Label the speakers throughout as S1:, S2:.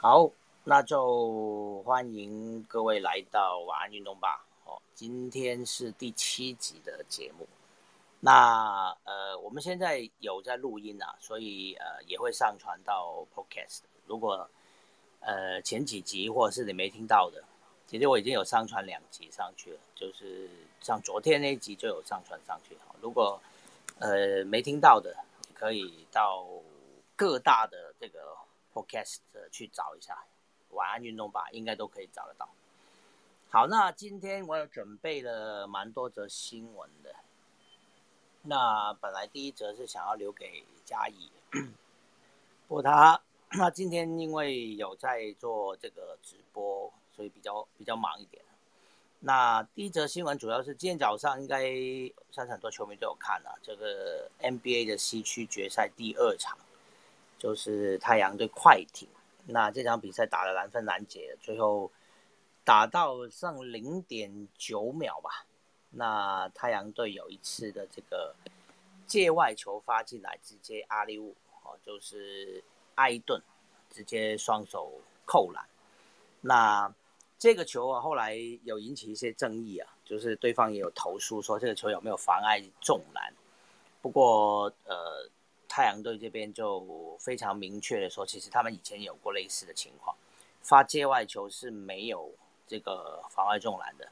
S1: 好，那就欢迎各位来到晚安运动吧。哦，今天是第七集的节目。那呃，我们现在有在录音啊，所以呃也会上传到 Podcast。如果呃前几集或者是你没听到的，其实我已经有上传两集上去了，就是像昨天那一集就有上传上去。如果呃没听到的，可以到各大的这个 Podcast 去找一下，晚安运动吧，应该都可以找得到。好，那今天我有准备了蛮多则新闻的。那本来第一则是想要留给嘉怡，不过他那今天因为有在做这个直播，所以比较比较忙一点。那第一则新闻主要是今天早上应该相信很多球迷都有看了，这个 NBA 的西区决赛第二场，就是太阳对快艇。那这场比赛打的难分难解，最后打到剩零点九秒吧。那太阳队有一次的这个界外球发进来，直接阿里乌哦，就是埃顿直接双手扣篮。那这个球啊，后来有引起一些争议啊，就是对方也有投诉说这个球有没有妨碍中篮。不过呃，太阳队这边就非常明确的说，其实他们以前有过类似的情况，发界外球是没有这个妨碍中篮的。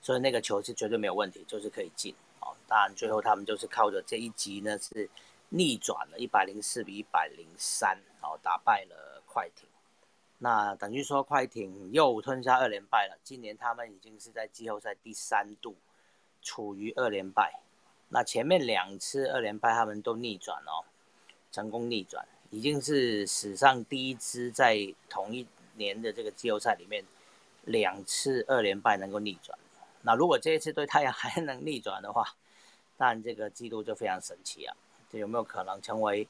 S1: 所以那个球是绝对没有问题，就是可以进哦。当然最后他们就是靠着这一集呢，是逆转了一百零四比一百零三，哦，打败了快艇。那等于说快艇又吞下二连败了。今年他们已经是在季后赛第三度处于二连败。那前面两次二连败他们都逆转哦，成功逆转，已经是史上第一支在同一年的这个季后赛里面两次二连败能够逆转。那如果这一次对太阳还能逆转的话，但这个记录就非常神奇啊！这有没有可能成为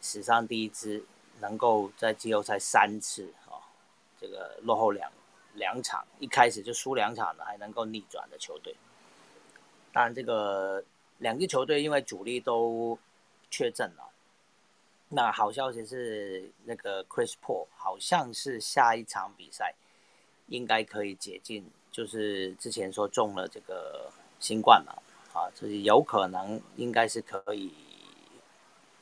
S1: 史上第一支能够在季后赛三次啊，这个落后两两场，一开始就输两场的还能够逆转的球队？当然，这个两支球队因为主力都确诊了，那好消息是那个 Chris Paul 好像是下一场比赛应该可以解禁。就是之前说中了这个新冠嘛，啊，就是有可能应该是可以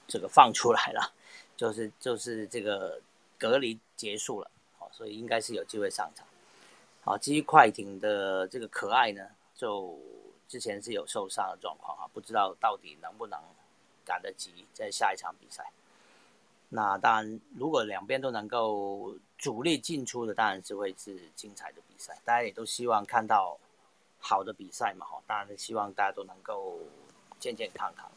S1: 这个放出来了，就是就是这个隔离结束了，好，所以应该是有机会上场。好，至于快艇的这个可爱呢，就之前是有受伤的状况啊，不知道到底能不能赶得及在下一场比赛。那当然，如果两边都能够主力进出的，当然是会是精彩的比赛。大家也都希望看到好的比赛嘛，哈！当然是希望大家都能够健健康康。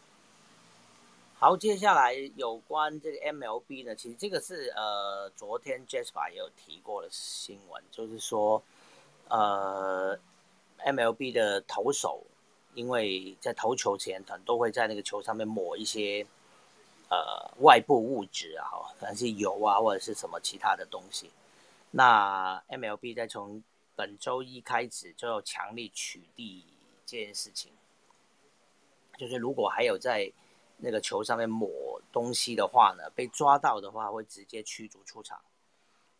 S1: 好，接下来有关这个 MLB 呢，其实这个是呃，昨天 Jasper 也有提过的新闻，就是说呃，MLB 的投手因为在投球前，可能都会在那个球上面抹一些。呃，外部物质啊，可能是油啊，或者是什么其他的东西。那 MLB 在从本周一开始就要强力取缔这件事情，就是如果还有在那个球上面抹东西的话呢，被抓到的话会直接驱逐出场，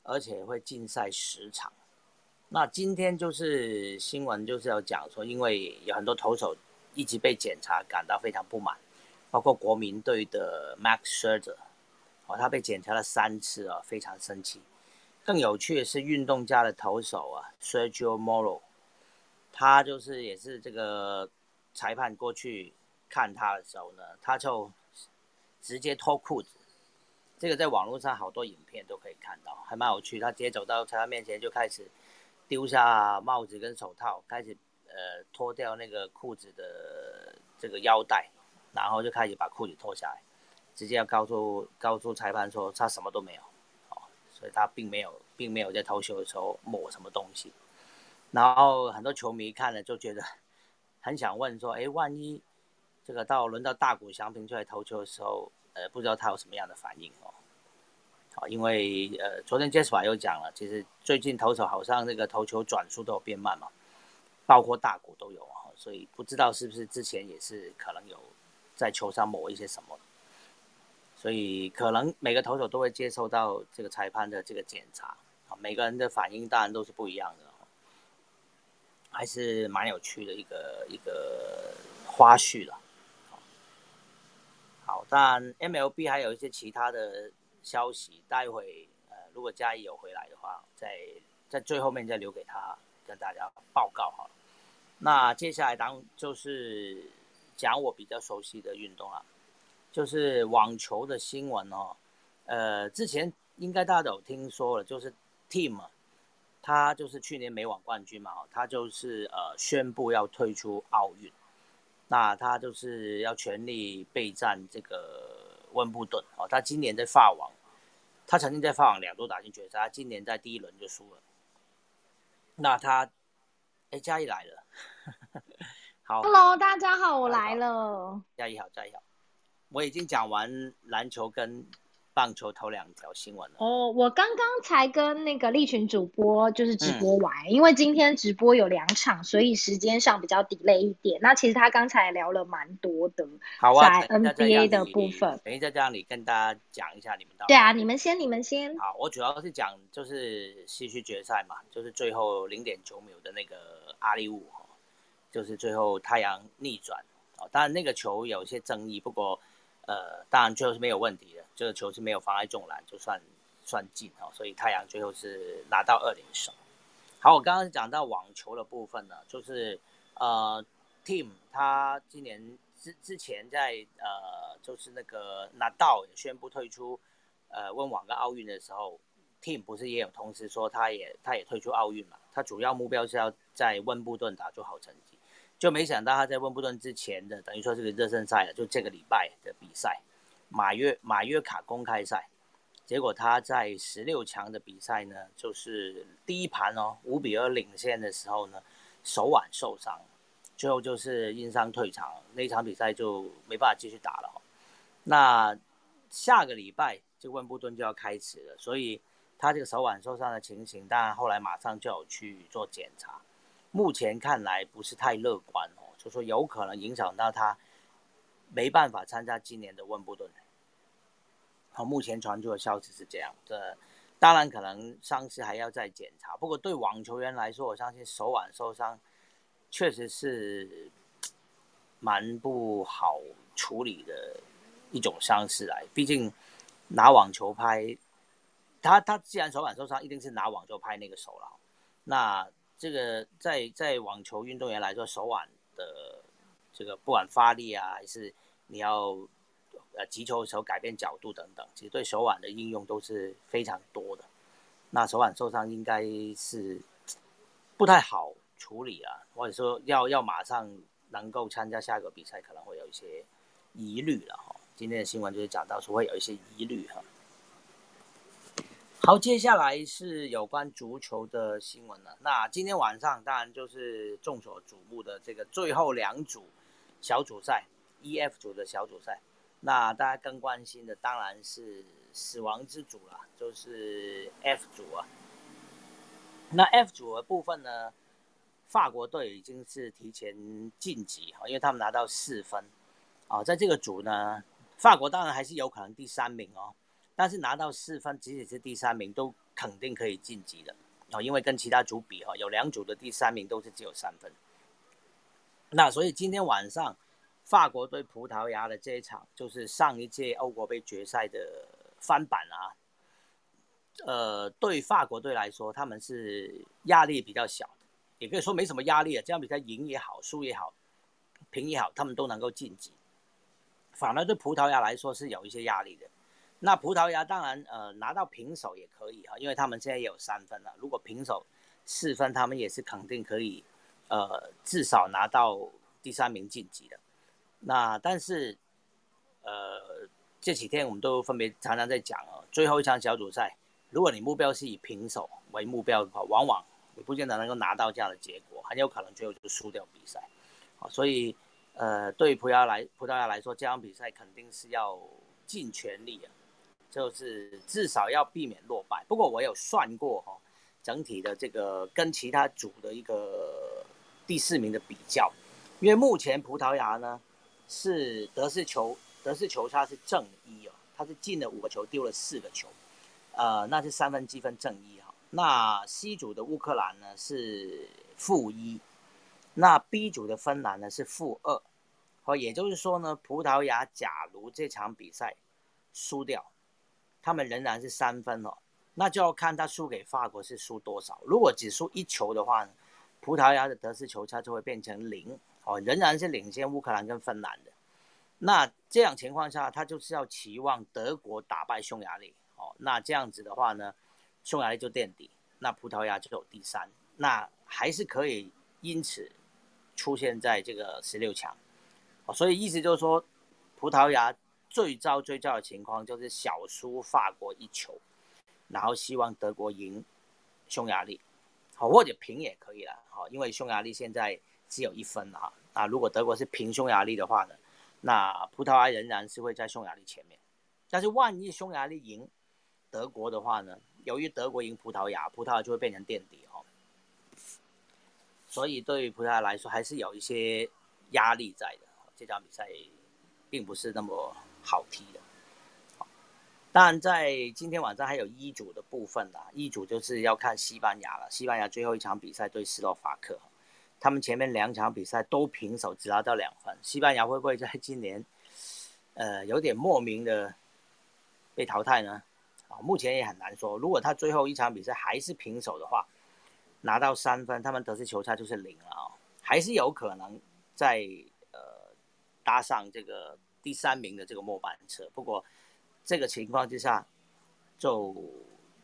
S1: 而且会禁赛十场。那今天就是新闻就是要讲说，因为有很多投手一直被检查，感到非常不满。包括国民队的 Max Scherzer，哦，他被检查了三次啊，非常生气。更有趣的是，运动家的投手啊，Sergio Moro，他就是也是这个裁判过去看他的时候呢，他就直接脱裤子。这个在网络上好多影片都可以看到，还蛮有趣。他直接走到裁判面前，就开始丢下帽子跟手套，开始呃脱掉那个裤子的这个腰带。然后就开始把裤子脱下来，直接要告诉告诉裁判说他什么都没有，哦，所以他并没有并没有在投球的时候抹什么东西。然后很多球迷看了就觉得很想问说，哎，万一这个到轮到大谷翔平出来投球的时候，呃，不知道他有什么样的反应哦。啊，因为呃，昨天 Jasper 又讲了，其实最近投手好像那个投球转速都有变慢嘛，包括大谷都有啊，所以不知道是不是之前也是可能有。在球上抹一些什么，所以可能每个投手都会接受到这个裁判的这个检查啊，每个人的反应当然都是不一样的，还是蛮有趣的一个一个花絮了。好，当然 MLB 还有一些其他的消息，待会呃如果嘉义有回来的话，在在最后面再留给他跟大家报告好了。那接下来当就是讲我比较熟悉的运动啊。就是网球的新闻哦，呃，之前应该大家都有听说了，就是 Team，他就是去年美网冠军嘛，他就是呃宣布要退出奥运，那他就是要全力备战这个温布顿哦，他今年在法网，他曾经在法网两度打进决赛，他今年在第一轮就输了，那他，哎，嘉义来了，好
S2: ，Hello，大家好，我来了，
S1: 嘉义好，嘉义好。我已经讲完篮球跟棒球头两条新闻了。
S2: 哦，我刚刚才跟那个立群主播就是直播完，因为今天直播有两场，所以时间上比较 delay 一点。那其实他刚才聊了蛮多的，在 NBA 的部分。
S1: 等一下，这样你跟大家讲一下你们到。
S2: 对啊，你们先，你们先。
S1: 好，我主要是讲就是西区决赛嘛，就是最后零点九秒的那个阿里乌哈，就是最后太阳逆转哦。当然那个球有些争议，不过。呃，当然最后是没有问题的，这个球是没有妨碍中篮，就算算进哦。所以太阳最后是拿到二连胜。好，我刚刚讲到网球的部分呢，就是呃，Team 他今年之之前在呃，就是那个拿到宣布退出呃温网跟奥运的时候，Team 不是也有同时说他也他也退出奥运嘛？他主要目标是要在温布顿打出好成绩。就没想到他在温布顿之前的，等于说这个热身赛了，就这个礼拜的比赛，马约马约卡公开赛，结果他在十六强的比赛呢，就是第一盘哦五比二领先的时候呢，手腕受伤，最后就是因伤退场，那场比赛就没办法继续打了。那下个礼拜这个温布顿就要开始了，所以他这个手腕受伤的情形，当然后来马上就有去做检查。目前看来不是太乐观哦，就说有可能影响到他没办法参加今年的温布顿。好，目前传出的消息是这样，这当然可能伤势还要再检查。不过对网球员来说，我相信手腕受伤确实是蛮不好处理的一种伤势来。毕竟拿网球拍，他他既然手腕受伤，一定是拿网球拍那个手了。那这个在在网球运动员来说，手腕的这个不管发力啊，还是你要呃击球的时候改变角度等等，其实对手腕的应用都是非常多的。那手腕受伤应该是不太好处理啊，或者说要要马上能够参加下一个比赛，可能会有一些疑虑了哈。今天的新闻就是讲到说会有一些疑虑哈。好，接下来是有关足球的新闻了。那今天晚上当然就是众所瞩目的这个最后两组小组赛，E、F 组的小组赛。那大家更关心的当然是死亡之组了，就是 F 组啊。那 F 组的部分呢，法国队已经是提前晋级哈，因为他们拿到四分啊。在这个组呢，法国当然还是有可能第三名哦。但是拿到四分，即使是第三名，都肯定可以晋级的哦。因为跟其他组比哈，有两组的第三名都是只有三分。那所以今天晚上法国对葡萄牙的这一场，就是上一届欧国杯决赛的翻版啊。呃，对法国队来说，他们是压力比较小，也可以说没什么压力啊。这场比赛赢也好，输也好，平也好，他们都能够晋级。反而对葡萄牙来说是有一些压力的。那葡萄牙当然，呃，拿到平手也可以哈，因为他们现在也有三分了。如果平手四分，他们也是肯定可以，呃，至少拿到第三名晋级的。那但是，呃，这几天我们都分别常常在讲哦，最后一场小组赛，如果你目标是以平手为目标的话，往往你不见得能够拿到这样的结果，很有可能最后就输掉比赛。好，所以，呃，对于葡萄牙来葡萄牙来说，这场比赛肯定是要尽全力啊。就是至少要避免落败。不过我有算过哈，整体的这个跟其他组的一个第四名的比较，因为目前葡萄牙呢是德式球德式球差是正一哦，他是进了五个球，丢了四个球，呃，那是三分积分正一哈。那 C 组的乌克兰呢是负一，那 B 组的芬兰呢是负二，哦，也就是说呢，葡萄牙假如这场比赛输掉，他们仍然是三分哦，那就要看他输给法国是输多少。如果只输一球的话呢，葡萄牙的德式球差就会变成零。哦，仍然是领先乌克兰跟芬兰的。那这样情况下，他就是要期望德国打败匈牙利。哦，那这样子的话呢，匈牙利就垫底，那葡萄牙就有第三，那还是可以因此出现在这个十六强。哦，所以意思就是说，葡萄牙最糟最糟的情况就是小输法国一球，然后希望德国赢匈牙利，好或者平也可以了。好，因为匈牙利现在。只有一分哈，那如果德国是平匈牙利的话呢，那葡萄牙仍然是会在匈牙利前面。但是万一匈牙利赢德国的话呢，由于德国赢葡萄牙，葡萄牙就会变成垫底哦。所以对于葡萄牙来说，还是有一些压力在的。这场比赛并不是那么好踢的。但，在今天晚上还有一组的部分啦，一组就是要看西班牙了。西班牙最后一场比赛对斯洛伐克。他们前面两场比赛都平手，只拿到两分。西班牙会不会在今年，呃，有点莫名的被淘汰呢？啊，目前也很难说。如果他最后一场比赛还是平手的话，拿到三分，他们得失球差就是零了啊，还是有可能在呃搭上这个第三名的这个末班车。不过这个情况之下，就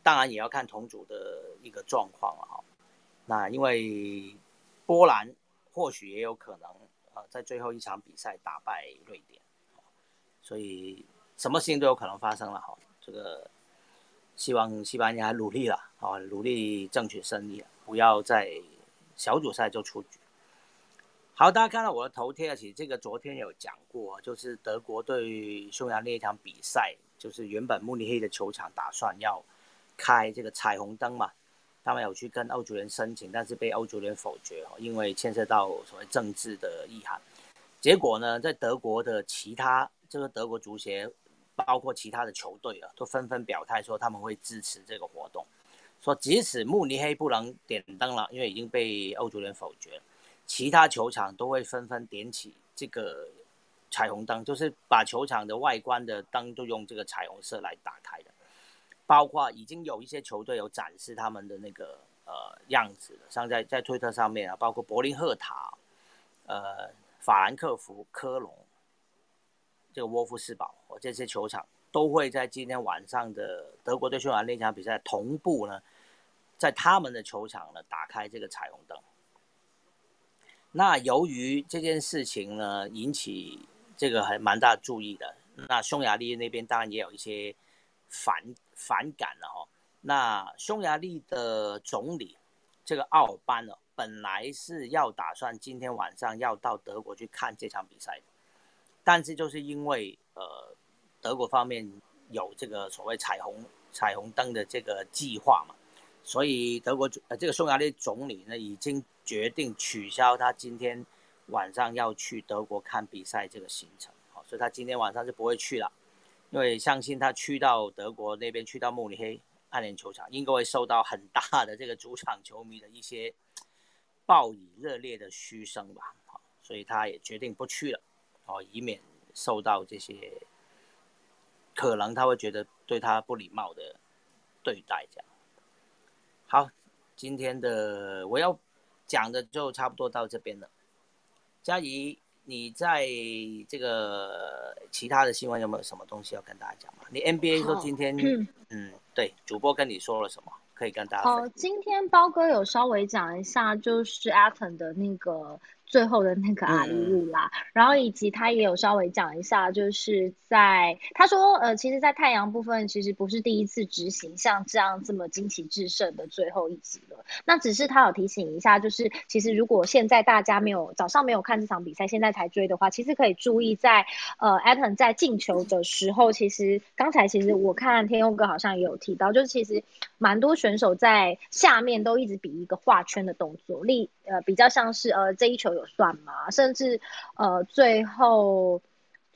S1: 当然也要看同组的一个状况了哈。那因为。波兰或许也有可能，呃，在最后一场比赛打败瑞典，所以什么事情都有可能发生了哈。这个希望西班牙努力了，啊，努力争取胜利，不要在小组赛就出局。好，大家看到我的头贴，其实这个昨天有讲过，就是德国对匈牙利一场比赛，就是原本慕尼黑的球场打算要开这个彩虹灯嘛。他们有去跟欧足联申请，但是被欧足联否决哦，因为牵涉到所谓政治的意涵。结果呢，在德国的其他这个德国足协，包括其他的球队啊，都纷纷表态说他们会支持这个活动，说即使慕尼黑不能点灯了，因为已经被欧足联否决了，其他球场都会纷纷点起这个彩虹灯，就是把球场的外观的灯都用这个彩虹色来打开的。包括已经有一些球队有展示他们的那个呃样子了，像在在推特上面啊，包括柏林赫塔、呃法兰克福、科隆、这个沃夫斯堡，哦这些球场都会在今天晚上的德国对匈牙利那场比赛同步呢，在他们的球场呢打开这个彩虹灯。那由于这件事情呢引起这个还蛮大注意的，那匈牙利那边当然也有一些反。反感了哈，那匈牙利的总理这个奥尔班呢，本来是要打算今天晚上要到德国去看这场比赛，但是就是因为呃德国方面有这个所谓彩虹彩虹灯的这个计划嘛，所以德国呃这个匈牙利总理呢已经决定取消他今天晚上要去德国看比赛这个行程，好，所以他今天晚上就不会去了。因为相信他去到德国那边，去到慕尼黑安联球场，应该会受到很大的这个主场球迷的一些报以热烈的嘘声吧。所以他也决定不去了，哦，以免受到这些可能他会觉得对他不礼貌的对待。这样，好，今天的我要讲的就差不多到这边了，嘉怡。你在这个其他的新闻有没有什么东西要跟大家讲吗？你 NBA 说今天，嗯，对，主播跟你说了什么，可以跟大家。
S2: 哦，今天包哥有稍微讲一下，就是 Aton 的那个。最后的那个阿里路啦，然后以及他也有稍微讲一下，就是在他说，呃，其实，在太阳部分其实不是第一次执行像这样这么惊奇制胜的最后一集了。那只是他有提醒一下，就是其实如果现在大家没有早上没有看这场比赛，现在才追的话，其实可以注意在呃艾 n 在进球的时候，其实刚才其实我看天佑哥好像也有提到，就是其实蛮多选手在下面都一直比一个画圈的动作，例呃比较像是呃这一球。有算吗？甚至呃，最后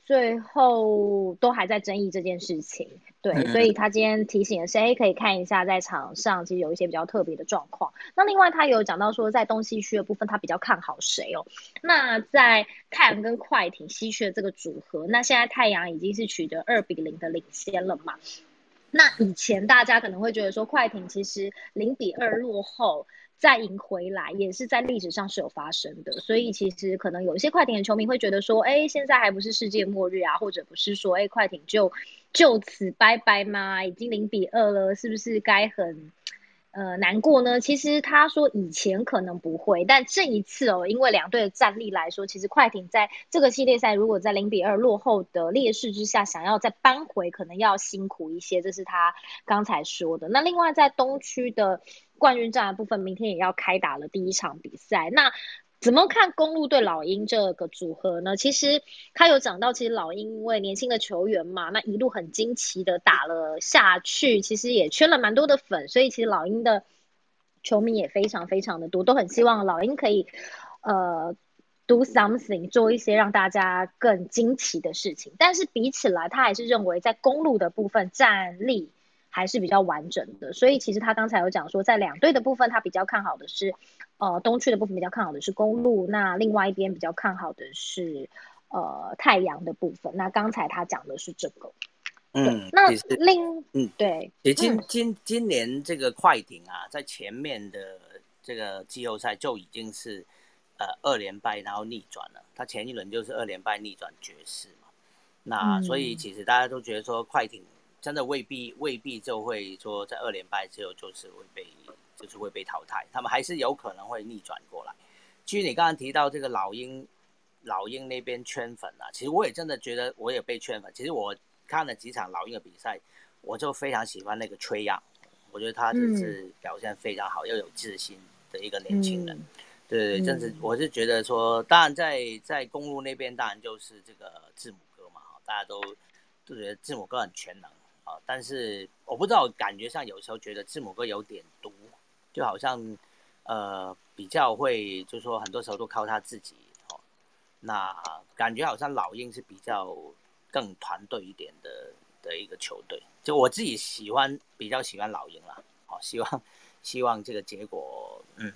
S2: 最后都还在争议这件事情，对，所以他今天提醒的是，哎，可以看一下在场上其实有一些比较特别的状况。那另外他有讲到说，在东西区的部分，他比较看好谁哦？那在太阳跟快艇西区的这个组合，那现在太阳已经是取得二比零的领先了嘛？那以前大家可能会觉得说，快艇其实零比二落后。再赢回来也是在历史上是有发生的，所以其实可能有一些快艇的球迷会觉得说，哎，现在还不是世界末日啊，或者不是说，哎，快艇就就此拜拜吗？已经零比二了，是不是该很呃难过呢？其实他说以前可能不会，但这一次哦，因为两队的战力来说，其实快艇在这个系列赛如果在零比二落后的劣势之下，想要再扳回，可能要辛苦一些，这是他刚才说的。那另外在东区的。冠军战的部分，明天也要开打了第一场比赛。那怎么看公路对老鹰这个组合呢？其实他有讲到，其实老鹰因为年轻的球员嘛，那一路很惊奇的打了下去，其实也圈了蛮多的粉，所以其实老鹰的球迷也非常非常的多，都很希望老鹰可以呃 do something 做一些让大家更惊奇的事情。但是比起来，他还是认为在公路的部分战力。还是比较完整的，所以其实他刚才有讲说，在两队的部分，他比较看好的是，呃，东区的部分比较看好的是公路，那另外一边比较看好的是，呃，太阳的部分。那刚才他讲的是这个，
S1: 嗯，
S2: 那另嗯对，
S1: 今今今年这个快艇啊，在前面的这个季后赛就已经是呃二连败，然后逆转了。他前一轮就是二连败逆转爵士嘛，那所以其实大家都觉得说快艇。真的未必未必就会说在二连败之后就是会被就是会被淘汰，他们还是有可能会逆转过来。其实你刚刚提到这个老鹰，老鹰那边圈粉啊，其实我也真的觉得我也被圈粉。其实我看了几场老鹰的比赛，我就非常喜欢那个崔杨，我觉得他就是表现非常好又有自信的一个年轻人。对对，真是我是觉得说，当然在在公路那边当然就是这个字母哥嘛，大家都都觉得字母哥很全能。啊，但是我不知道，感觉上有时候觉得字母哥有点毒，就好像呃比较会，就是说很多时候都靠他自己哦。那感觉好像老鹰是比较更团队一点的的一个球队，就我自己喜欢比较喜欢老鹰啦。好，希望希望这个结果，嗯，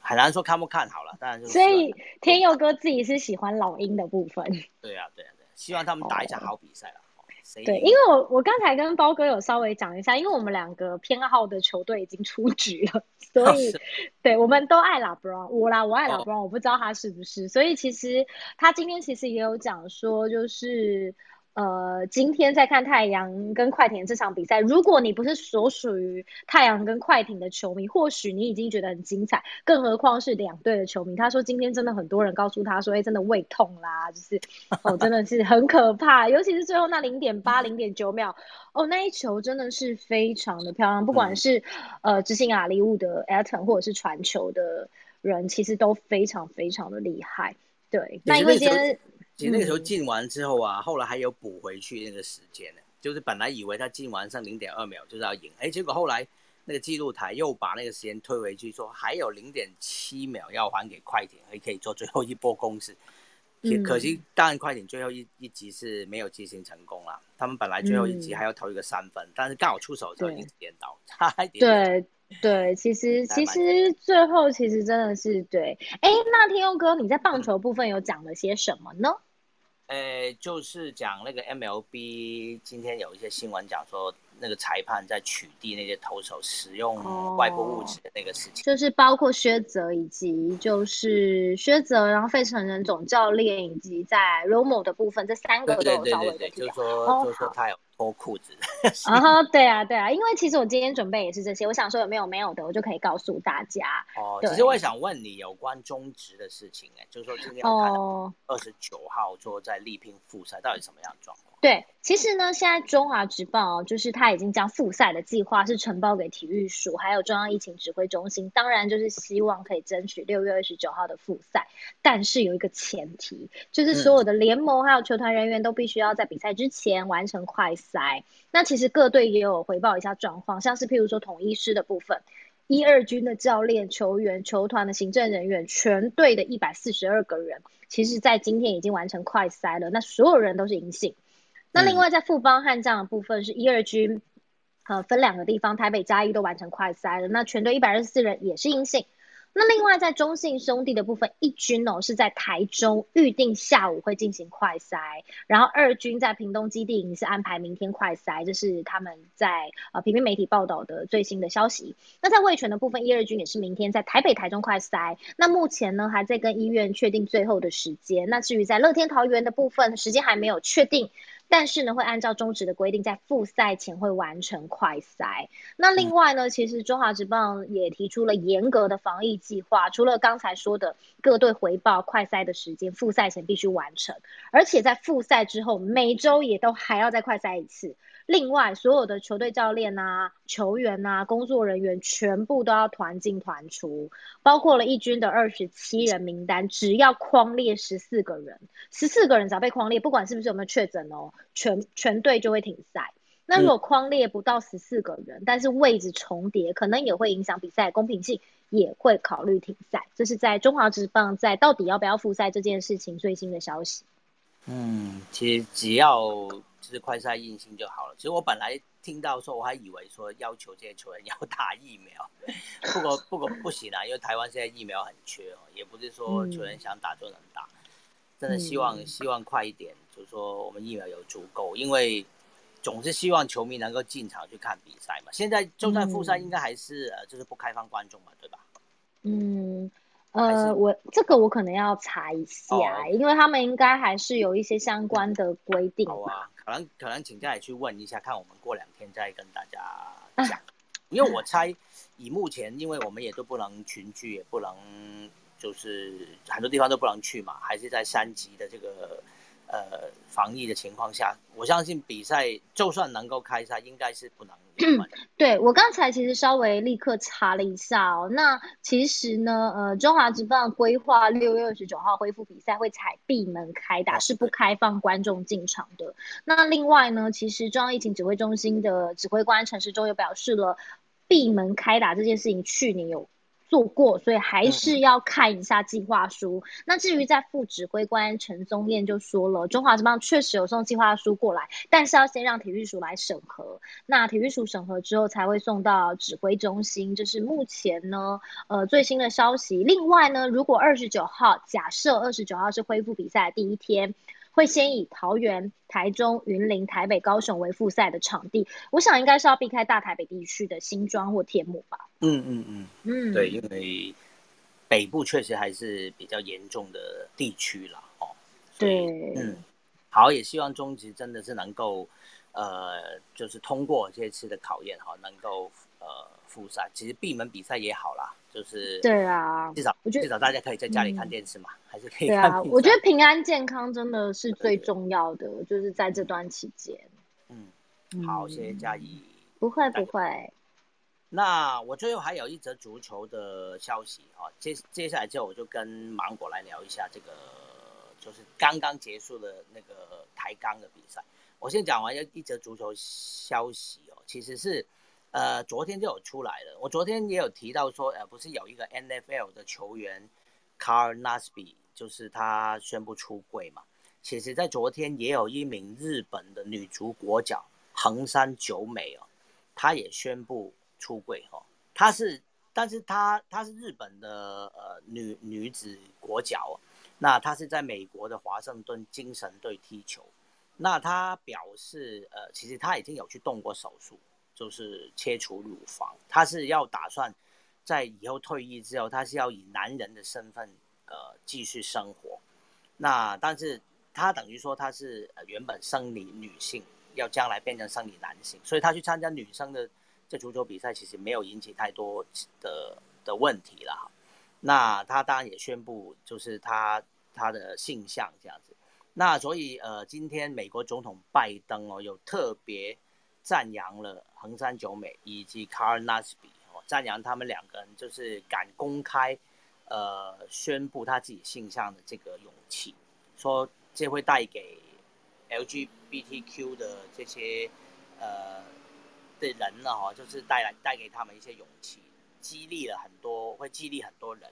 S1: 很难说看不看好了，当然就
S2: 所以天佑哥自己是喜欢老鹰的部分。
S1: 对啊，对啊，对，希望他们打一场好比赛了。
S2: 对，因为我我刚才跟包哥有稍微讲一下，因为我们两个偏好的球队已经出局了，所以对我们都爱拉布朗，我啦我爱拉布朗，我不知道他是不是，所以其实他今天其实也有讲说，就是。呃，今天在看太阳跟快艇这场比赛，如果你不是所属于太阳跟快艇的球迷，或许你已经觉得很精彩，更何况是两队的球迷。他说今天真的很多人告诉他说，哎，真的胃痛啦，就是 哦，真的是很可怕，尤其是最后那零点八、零点九秒，哦，那一球真的是非常的漂亮，不管是呃执行阿里物的 Elton 或者是传球的人，其实都非常非常的厉害。对，那因为今天。
S1: 其实那个时候进完之后啊，后来还有补回去那个时间呢，就是本来以为他进完剩零点二秒就是要赢，哎，结果后来那个记录台又把那个时间推回去，说还有零点七秒要还给快艇，还可以做最后一波攻势。可惜，当然快艇最后一一集是没有进行成功了。他们本来最后一集还要投一个三分，但是刚好出手的时候已经颠倒，差一点。
S2: 对 对，其实 其实最后其实真的是对。哎，那天佑哥，你在棒球部分有讲了些什么呢？
S1: 呃，就是讲那个 MLB 今天有一些新闻讲说，那个裁判在取缔那些投手使用外部物质的那个事情，
S2: 就是包括薛泽以及就是薛泽，然后费城人总教练以及在 Romo 的部分，这三个都有稍微的
S1: 就是说，就是说他有。脱裤子，
S2: 然后对啊对啊，因为其实我今天准备也是这些，我想说有没有没有的，我就可以告诉大家。
S1: 哦，其实我也想问你有关中职的事情，哎，就是说今天我看到二十九号说在力拼复赛，到底什么样的状况？
S2: 对，其实呢，现在中华职棒就是他已经将复赛的计划是承包给体育署，还有中央疫情指挥中心，当然就是希望可以争取六月二十九号的复赛，但是有一个前提，就是所有的联盟还有球团人员都必须要在比赛之前完成快。赛，那其实各队也有回报一下状况，像是譬如说统一师的部分，一二军的教练、球员、球团的行政人员，全队的一百四十二个人，其实在今天已经完成快筛了。那所有人都是阴性。那另外在富邦悍将的部分，是一二军，呃，分两个地方，台北嘉义都完成快筛了。那全队一百二十四人也是阴性。那另外在中信兄弟的部分，一军哦是在台中预定下午会进行快筛，然后二军在屏东基地营是安排明天快筛，这是他们在呃平面媒体报道的最新的消息。那在卫权的部分，一二军也是明天在台北、台中快筛。那目前呢还在跟医院确定最后的时间。那至于在乐天桃园的部分，时间还没有确定。但是呢，会按照中止的规定，在复赛前会完成快赛。那另外呢，其实中华职棒也提出了严格的防疫计划，除了刚才说的各队回报快赛的时间，复赛前必须完成，而且在复赛之后，每周也都还要再快赛一次。另外，所有的球队教练啊、球员啊、工作人员全部都要团进团出，包括了一军的二十七人名单，只要框列十四个人，十四个人只要被框列，不管是不是有没有确诊哦，全全队就会停赛。那如果框列不到十四个人，但是位置重叠，可能也会影响比赛公平性，也会考虑停赛。这是在中华职棒在到底要不要复赛这件事情最新的消息。
S1: 嗯，其实只要。是快赛阴性就好了。其实我本来听到说，我还以为说要求这些球员 要打疫苗，不过不过不行啊，因为台湾现在疫苗很缺哦，也不是说球员想打就能打。真的希望希望快一点，就是说我们疫苗有足够，因为总是希望球迷能够进场去看比赛嘛。现在就算复赛，应该还是呃就是不开放观众嘛，对吧？
S2: 嗯。呃，我这个我可能要查一下，因为他们应该还是有一些相关的规定。
S1: 好啊，可能可能请假也去问一下，看我们过两天再跟大家讲。因为我猜，以目前，因为我们也都不能群聚，也不能就是很多地方都不能去嘛，还是在三级的这个。呃，防疫的情况下，我相信比赛就算能够开赛，应该是不能。
S2: 对我刚才其实稍微立刻查了一下哦，那其实呢，呃，中华职棒规划六月二十九号恢复比赛会采闭门开打，是不开放观众进场的。那另外呢，其实中央疫情指挥中心的指挥官陈时中也表示了，闭门开打这件事情去年有。做过，所以还是要看一下计划书。那至于在副指挥官陈宗彦就说了，中华职棒确实有送计划书过来，但是要先让体育署来审核。那体育署审核之后才会送到指挥中心，这是目前呢呃最新的消息。另外呢，如果二十九号假设二十九号是恢复比赛的第一天。会先以桃园、台中、云林、台北、高雄为复赛的场地，我想应该是要避开大台北地区的新庄或天母吧。
S1: 嗯嗯嗯嗯，对，因为北部确实还是比较严重的地区了哦。
S2: 对，
S1: 嗯，好，也希望中职真的是能够，呃，就是通过这次的考验哈，能够呃复赛。其实闭门比赛也好啦。就是
S2: 对啊，
S1: 至少我觉得至少大家可以在家里看电视嘛，还是可以。对啊，
S2: 我觉得平安健康真的是最重要的，就是在这段期间。
S1: 嗯，好，谢谢嘉怡。
S2: 不会不会。
S1: 那我最后还有一则足球的消息啊，接接下来之后我就跟芒果来聊一下这个，就是刚刚结束的那个抬杠的比赛。我先讲完一一则足球消息哦，其实是。呃，昨天就有出来了。我昨天也有提到说，呃，不是有一个 NFL 的球员 Carl Nasby，就是他宣布出柜嘛。其实，在昨天也有一名日本的女足国脚横山久美哦，她也宣布出柜哦。她是，但是她她是日本的呃女女子国脚哦。那她是在美国的华盛顿精神队踢球。那她表示，呃，其实她已经有去动过手术。就是切除乳房，他是要打算在以后退役之后，他是要以男人的身份呃继续生活。那但是他等于说他是原本生理女性，要将来变成生理男性，所以他去参加女生的这足球比赛，其实没有引起太多的的问题了。那他当然也宣布，就是他他的性向这样子。那所以呃，今天美国总统拜登哦，有特别。赞扬了横山久美以及卡尔纳斯比哦，赞扬他们两个人就是敢公开，呃，宣布他自己性向的这个勇气，说这会带给 LGBTQ 的这些呃的人呢哈，就是带来带给他们一些勇气。激励了很多，会激励很多人。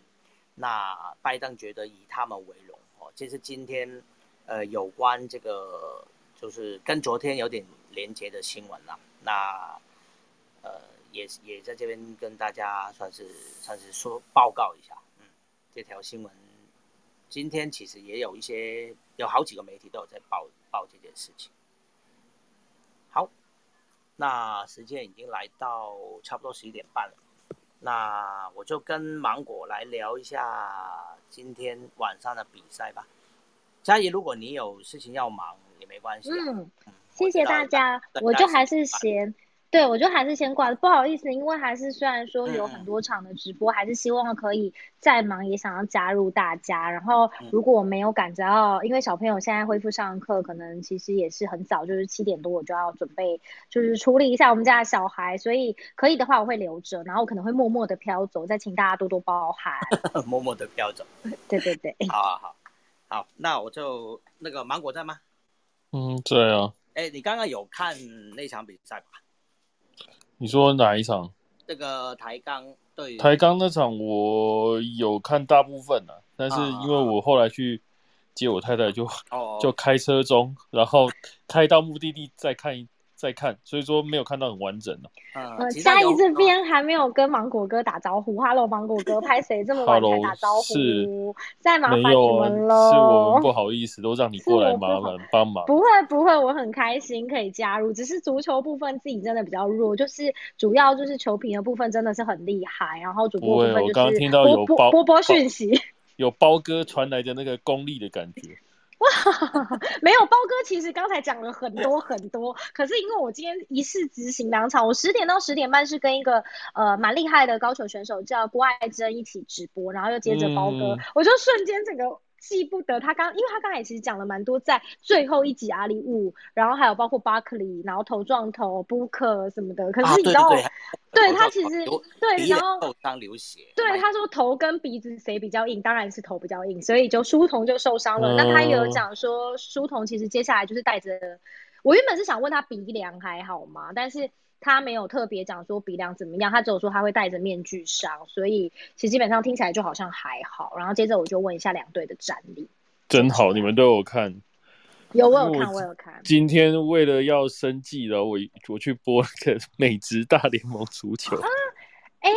S1: 那拜登觉得以他们为荣哦。这是今天，呃，有关这个就是跟昨天有点连接的新闻啦。那呃，也也在这边跟大家算是算是说报告一下。嗯，这条新闻今天其实也有一些有好几个媒体都有在报报这件事情。好，那时间已经来到差不多十一点半了。那我就跟芒果来聊一下今天晚上的比赛吧。佳怡，如果你有事情要忙也没关系。
S2: 嗯，谢谢大家，我就还是先。对，我就还是先挂了，不好意思，因为还是虽然说有很多场的直播，还是希望可以再忙也想要加入大家。然后如果我没有赶着要，因为小朋友现在恢复上课，可能其实也是很早，就是七点多我就要准备，就是处理一下我们家的小孩，所以可以的话我会留着，然后可能会默默的飘走，再请大家多多包涵。
S1: 默默的飘走。
S2: 对对对。
S1: 好好好，好，那我就那个芒果在吗？
S3: 嗯，对啊。
S1: 哎，你刚刚有看那场比赛吧？
S3: 你说哪一场？
S1: 这个台钢对
S3: 台钢那场我有看大部分啊，但是因为我后来去接我太太，就就开车中，然后开到目的地再看一。再看，所以说没有看到很完整的。
S2: 呃，嘉怡这边还没有跟芒果哥打招呼，Hello，芒果哥，拍谁这么晚才打招呼？
S3: 是，
S2: 再麻烦你们喽。
S3: 是我们不好意思，都让你过来麻烦帮忙。
S2: 不会不会，我很开心可以加入，只是足球部分自己真的比较弱，就是主要就是球评的部分真的是很厉害，然后主播部分就是
S3: 有
S2: 播播播讯息，
S3: 有包哥传来的那个功力的感觉。哇，
S2: 没有包哥，其实刚才讲了很多很多，可是因为我今天一次执行两场，我十点到十点半是跟一个呃蛮厉害的高球选手叫郭爱珍一起直播，然后又接着包哥，我就瞬间整个。记不得他刚，因为他刚才其实讲了蛮多，在最后一集阿里物，然后还有包括巴克利，然后头撞头、布克什么的。可是你知道，对他其实对，然后
S1: 受伤流血。
S2: 对，他说头跟鼻子谁比较硬？当然是头比较硬，所以就舒彤就受伤了。那他也有讲说，舒彤其实接下来就是带着，我原本是想问他鼻梁还好吗？但是。他没有特别讲说鼻梁怎么样，他只有说他会戴着面具上，所以其实基本上听起来就好像还好。然后接着我就问一下两队的战力，
S3: 真好，你们都有看？
S2: 有我有看，我有看。
S3: 今天为了要生计了我我去播那个 美职大联盟足球啊。
S2: 哎。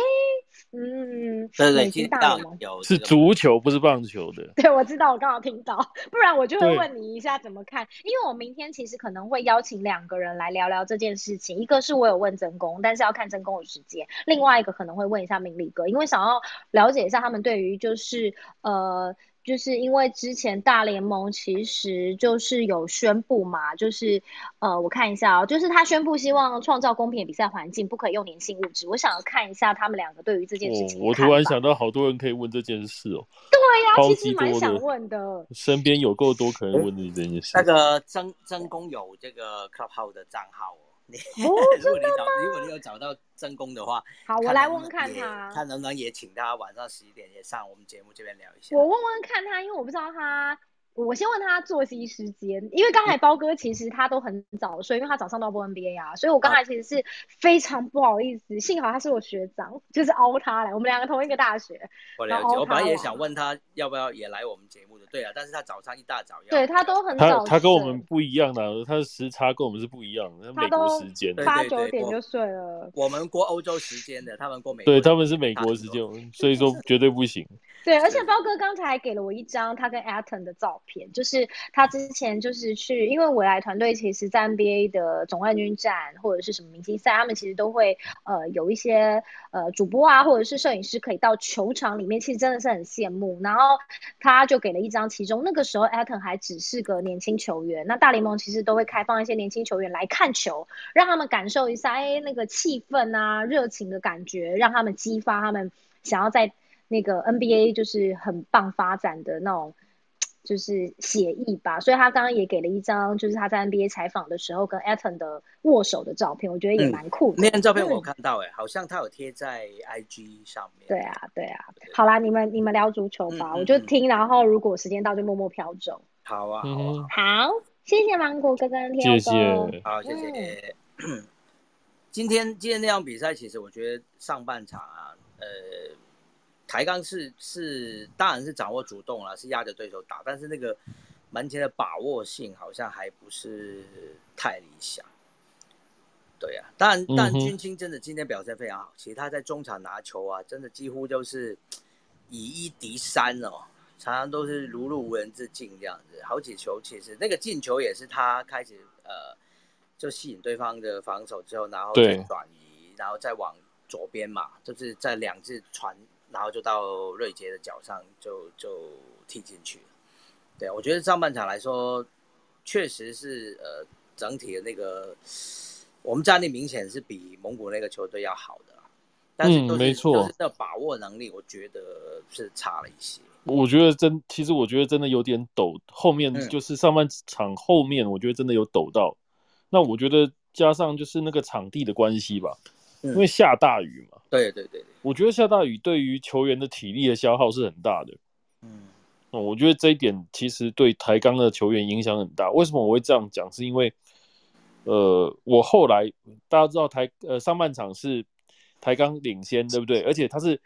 S2: 嗯，
S1: 对对，听到
S3: 有是足球，不是棒球的。
S2: 对，我知道，我刚好听到，不然我就会问你一下怎么看。因为我明天其实可能会邀请两个人来聊聊这件事情，一个是我有问真宫，但是要看真宫的时间；另外一个可能会问一下明理哥，因为想要了解一下他们对于就是呃。就是因为之前大联盟其实就是有宣布嘛，就是呃，我看一下哦，就是他宣布希望创造公平的比赛环境，不可以用粘性物质。我想要看一下他们两个对于这件事情。
S3: 我突然想到，好多人可以问这件事哦。
S2: 对呀，其实蛮想问的。
S3: 身边有够多可能问你这件事。
S1: 那个曾曾公有这个 Clubhouse 的账号哦。
S2: 哦，真的吗？
S1: 如果你有找到真功的话，
S2: 好，我来问问看他，
S1: 看能不能也请他晚上十一点也上我们节目这边聊一下。
S2: 我问问看他，因为我不知道他。我先问他作息时间，因为刚才包哥其实他都很早睡，因为他早上都要播 NBA 啊，所以我刚才其实是非常不好意思。幸好他是我学长，就是凹他来，我们两个同一个大学。
S1: 我了解，我本来也想问他要不要也来我们节目的，对啊，但是他早上一大早要。
S2: 对他都很早。
S3: 他他跟我们不一样的，他的时差跟我们是不一样的，美国时间
S2: 八九点就睡了。
S1: 我们过欧洲时间的，他们过美。
S3: 对，他们是美国时间，所以说绝对不行。
S2: 对，而且包哥刚才还给了我一张他跟 Aton 的照片，就是他之前就是去，因为未来团队其实，在 NBA 的总冠军战或者是什么明星赛，他们其实都会呃有一些呃主播啊或者是摄影师可以到球场里面，其实真的是很羡慕。然后他就给了一张，其中那个时候 Aton 还只是个年轻球员，那大联盟其实都会开放一些年轻球员来看球，让他们感受一下哎那个气氛啊热情的感觉，让他们激发他们想要在。那个 NBA 就是很棒发展的那种，就是写意吧，所以他刚刚也给了一张，就是他在 NBA 采访的时候跟 Aton 的握手的照片，我觉得也蛮酷的。
S1: 那张照片我看到，哎，好像他有贴在 IG 上面。
S2: 对啊，对啊。好啦，你们你们聊足球吧，我就听，然后如果时间到就默默飘走。
S1: 好啊，好啊。
S2: 好，谢谢芒果哥哥天
S3: 谢谢。
S1: 好，谢谢。今天今天那场比赛，其实我觉得上半场啊。呃，台钢是是当然是掌握主动了，是压着对手打，但是那个门前的把握性好像还不是太理想。对呀，当然，但军青真的今天表现非常好，其实他在中场拿球啊，真的几乎就是以一敌三哦，常常都是如入无人之境这样子，好几球其实那个进球也是他开始呃，就吸引对方的防守之后，然后再转移，然后再往左边嘛，就是在两次传，然后就到瑞杰的脚上就就踢进去了。对，我觉得上半场来说，确实是呃整体的那个。我们战力明显是比蒙古那个球队要好的，但是
S3: 没错，
S1: 就是那把握能力，我觉得是差了一些。
S3: 我觉得真，其实我觉得真的有点抖，后面就是上半场后面，我觉得真的有抖到。那我觉得加上就是那个场地的关系吧，因为下大雨嘛。
S1: 对对对，
S3: 我觉得下大雨对于球员的体力的消耗是很大的。嗯，哦，我觉得这一点其实对台钢的球员影响很大。为什么我会这样讲？是因为。呃，我后来大家知道台呃上半场是台钢领先，对不对？而且他是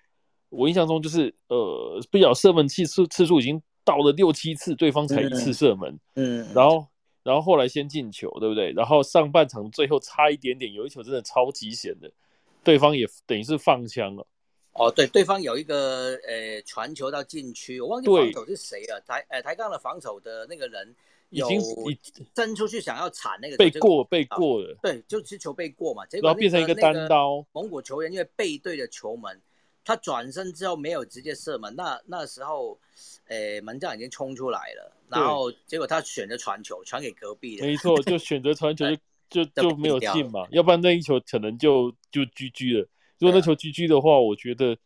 S3: 我印象中就是呃，不晓射门次数次数已经到了六七次，对方才一次射门，嗯，然后然后后来先进球，对不对？然后上半场最后差一点点，有一球真的超级险的，对方也等于是放枪了。
S1: 哦，对，对方有一个呃传球到禁区，我忘记防守是谁了，抬呃抬杠的防守的那个人。
S3: 已经
S1: 已伸出去想要铲那个
S3: 被过被过了，
S1: 对，就是球被过嘛，结果
S3: 变成一个单刀。
S1: 蒙古球员因为背对着球门，他转身之后没有直接射门，那那时候，诶门将已经冲出来了，然后结果他选择传球，传给隔壁的，
S3: 没错，就选择传球就 就就没有进嘛，要不然那一球可能就就 GG 了。如果那球 GG 的话，我觉得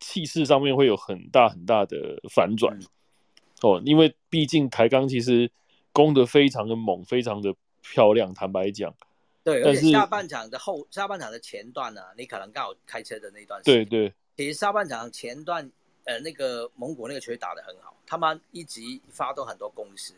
S3: 气势上面会有很大很大的反转。哦，因为毕竟台钢其实。攻得非常的猛，非常的漂亮。坦白讲，
S1: 对，而且下半场的后，下半场的前段呢，你可能刚好开车的那段时间。
S3: 对对，
S1: 其实下半场前段，呃，那个蒙古那个球打得很好，他们一直发动很多攻势。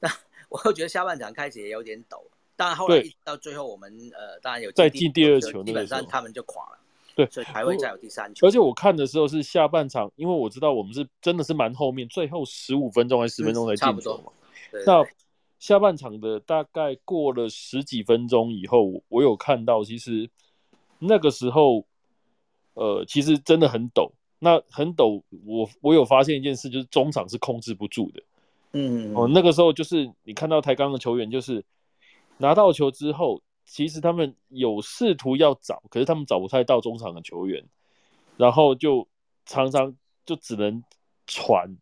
S1: 那我又觉得下半场开始也有点抖，但后来一直到最后，我们呃，当然有
S3: 再进第二球，
S1: 基本上他们就垮了。
S3: 对，
S1: 所以还会再有第三球。
S3: 而且我看的时候是下半场，因为我知道我们是真的是蛮后面，最后十五分钟还是十分钟才进球嘛。那下半场的大概过了十几分钟以后，我有看到，其实那个时候，呃，其实真的很陡。那很陡，我我有发现一件事，就是中场是控制不住的。嗯，哦，那个时候就是你看到台钢的球员，就是拿到球之后，其实他们有试图要找，可是他们找不太到中场的球员，然后就常常就只能传，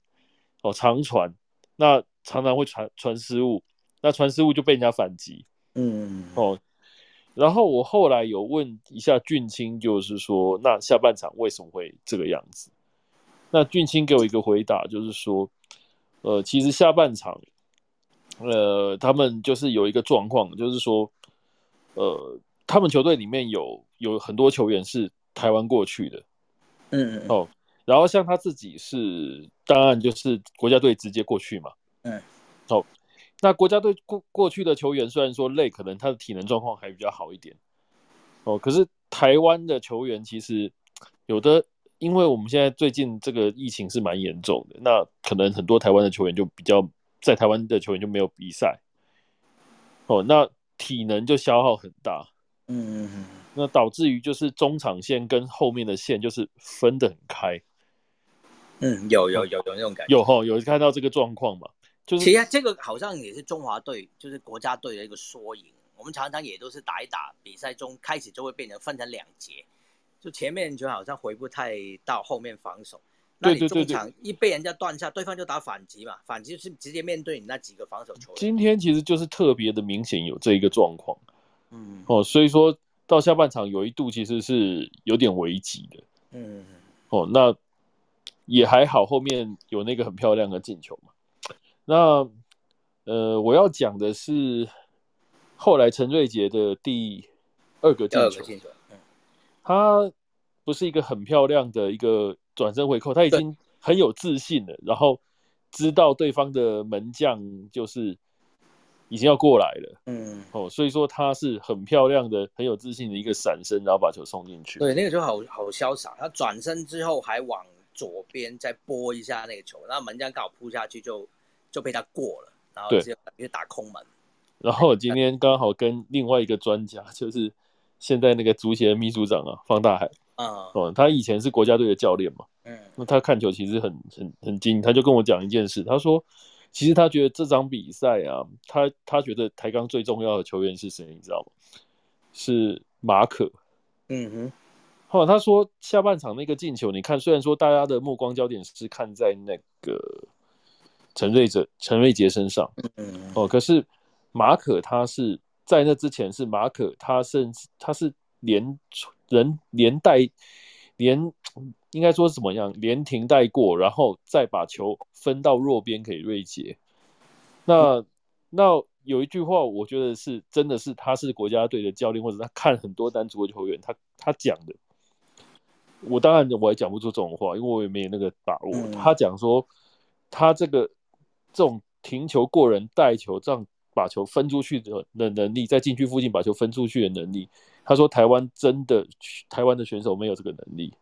S3: 哦，长传。那常常会传传失误，那传失误就被人家反击，嗯哦，然后我后来有问一下俊清，就是说那下半场为什么会这个样子？那俊清给我一个回答，就是说，呃，其实下半场，呃，他们就是有一个状况，就是说，呃，他们球队里面有有很多球员是台湾过去的，嗯嗯哦，然后像他自己是，当然就是国家队直接过去嘛。嗯，好，那国家队过过去的球员虽然说累，可能他的体能状况还比较好一点，哦，可是台湾的球员其实有的，因为我们现在最近这个疫情是蛮严重的，那可能很多台湾的球员就比较在台湾的球员就没有比赛，哦，那体能就消耗很大，嗯嗯嗯，那导致于就是中场线跟后面的线就是分得很开，
S1: 嗯，有有有有那种感
S3: 觉，有哈，有看到这个状况嘛？
S1: 其实这个好像也是中华队，就是国家队的一个缩影。我们常常也都是打一打，比赛中开始就会变成分成两节，就前面就好像回不太到后面防守。那你中场一被人家断下，对方就打反击嘛，反击是直接面对你那几个防守球员。
S3: 今天其实就是特别的明显有这一个状况，嗯哦，所以说到下半场有一度其实是有点危急的，嗯哦，那也还好，后面有那个很漂亮的进球嘛。那，呃，我要讲的是后来陈瑞杰的第二个进球，他不是一个很漂亮的一个转身回扣，他已经很有自信了，然后知道对方的门将就是已经要过来了，嗯，哦，所以说他是很漂亮的、很有自信的一个闪身，然后把球送进去。
S1: 对，那个时候好好潇洒，他转身之后还往左边再拨一下那个球，然后门将刚好扑下去就就被他过了，然后直接打空门。
S3: 然后我今天刚好跟另外一个专家，就是现在那个足协秘书长啊，方大海，嗯，哦，他以前是国家队的教练嘛，嗯，那他看球其实很很很精，他就跟我讲一件事，他说。其实他觉得这场比赛啊，他他觉得台钢最重要的球员是谁？你知道吗？是马可。嗯哼。后来他说下半场那个进球，你看，虽然说大家的目光焦点是看在那个陈瑞哲、陈瑞杰身上，嗯哦，可是马可他是在那之前是马可，他甚至他是连人连带连。应该说怎么样？连停带过，然后再把球分到弱边给瑞杰。那那有一句话，我觉得是真的是他是国家队的教练，或者他看很多单足球员，他他讲的。我当然我也讲不出这种话，因为我也没有那个把握。他讲说，他这个这种停球过人带球，这样把球分出去的的能力，在禁区附近把球分出去的能力，他说台湾真的台湾的选手没有这个能力。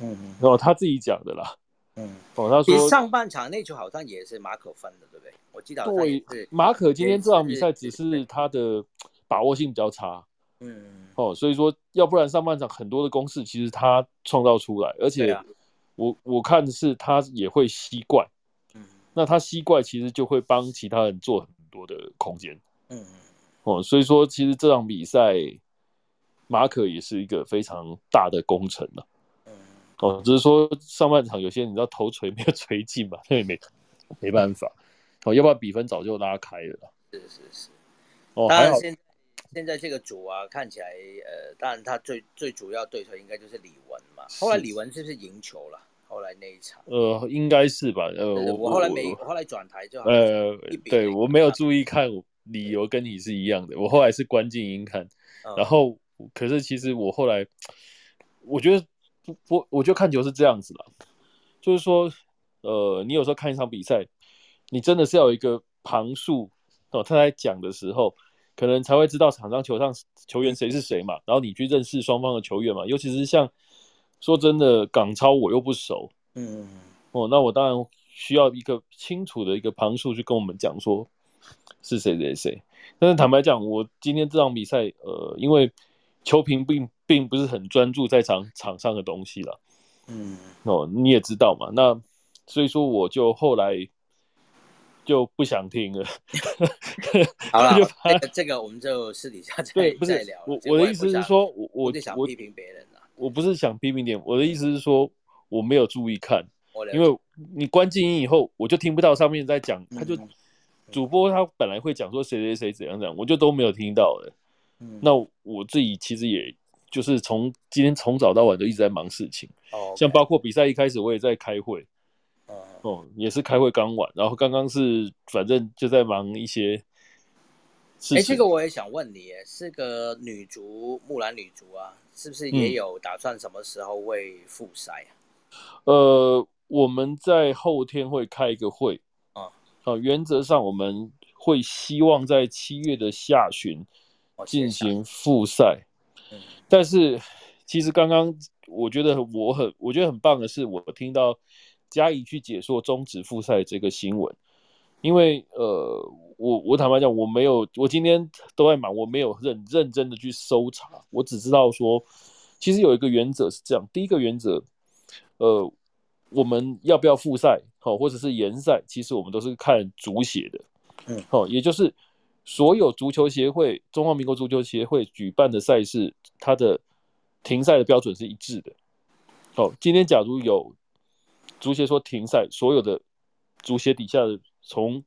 S3: 嗯，哦，他自己讲的啦。嗯，哦，他说
S1: 上半场那球好像也是马可分的，对不对？我记得
S3: 对，马可今天这场比赛只是他的把握性比较差。嗯，哦，所以说要不然上半场很多的攻势其实他创造出来，而且我我看的是他也会吸怪。嗯，那他吸怪其实就会帮其他人做很多的空间。嗯，哦，所以说其实这场比赛马可也是一个非常大的工程了。哦，只是说上半场有些你知道头锤没有锤进嘛，那也没没办法。哦，要不然比分早就拉开了。
S1: 是是是。哦，当然现现在这个组啊，看起来呃，当然他最最主要对手应该就是李文嘛。后来李文是不是赢球了？后来那一场。
S3: 呃，应该是吧。呃，
S1: 我我后来没，我后来转台就呃，
S3: 对我没有注意看，理由跟你是一样的。我后来是关静音看，然后可是其实我后来我觉得。不不，我觉得看球是这样子的，就是说，呃，你有时候看一场比赛，你真的是要有一个旁述哦，他在讲的时候，可能才会知道场上球上球员谁是谁嘛，然后你去认识双方的球员嘛，尤其是像说真的港超我又不熟，嗯，哦，那我当然需要一个清楚的一个旁述去跟我们讲说是谁谁谁，但是坦白讲，我今天这场比赛，呃，因为球评并并不是很专注在场场上的东西了，嗯，哦，你也知道嘛，那所以说我就后来就不想听了。
S1: 好了，这个这个我们就私底下再再聊。
S3: 我我的意思是说，我我
S1: 想批评别人了。
S3: 我不是想批评点，我的意思是说我没有注意看，因为你关静音以后，我就听不到上面在讲，他就主播他本来会讲说谁谁谁怎样怎样，我就都没有听到的。那我自己其实也就是从今天从早到晚都一直在忙事情，哦，像包括比赛一开始我也在开会，哦，也是开会刚完，然后刚刚是反正就在忙一些哎，
S1: 这个我也想问你，是个女足木兰女足啊，是不是也有打算什么时候会复赛啊？
S3: 呃，我们在后天会开一个会啊，啊，原则上我们会希望在七月的下旬。进行复赛，但是其实刚刚我觉得我很我觉得很棒的是，我听到嘉怡去解说终止复赛这个新闻，因为呃，我我坦白讲，我没有，我今天都在忙，我没有认认真的去搜查，我只知道说，其实有一个原则是这样，第一个原则，呃，我们要不要复赛，好，或者是延赛，其实我们都是看足协的，嗯，好，也就是。所有足球协会、中华民国足球协会举办的赛事，它的停赛的标准是一致的。好，今天假如有足协说停赛，所有的足协底下的从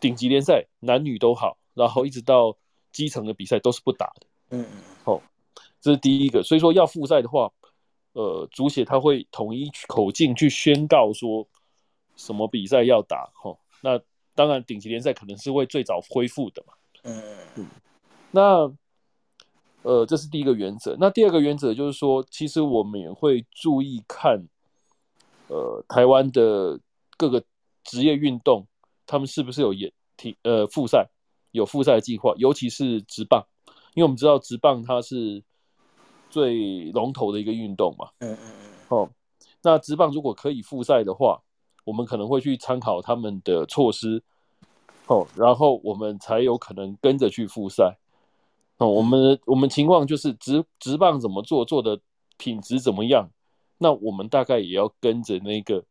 S3: 顶级联赛男女都好，然后一直到基层的比赛都是不打的。嗯嗯。好，这是第一个。所以说要复赛的话，呃，足协他会统一口径去宣告说什么比赛要打。哈，那。当然，顶级联赛可能是会最早恢复的嘛。嗯嗯。那，呃，这是第一个原则。那第二个原则就是说，其实我们也会注意看，呃，台湾的各个职业运动，他们是不是有也体呃复赛，有复赛计划，尤其是直棒，因为我们知道直棒它是最龙头的一个运动嘛。嗯嗯嗯。哦，那直棒如果可以复赛的话，我们可能会去参考他们的措施。哦，然后我们才有可能跟着去复赛。哦，我们我们情况就是直直棒怎么做，做的品质怎么样，那我们大概也要跟着那个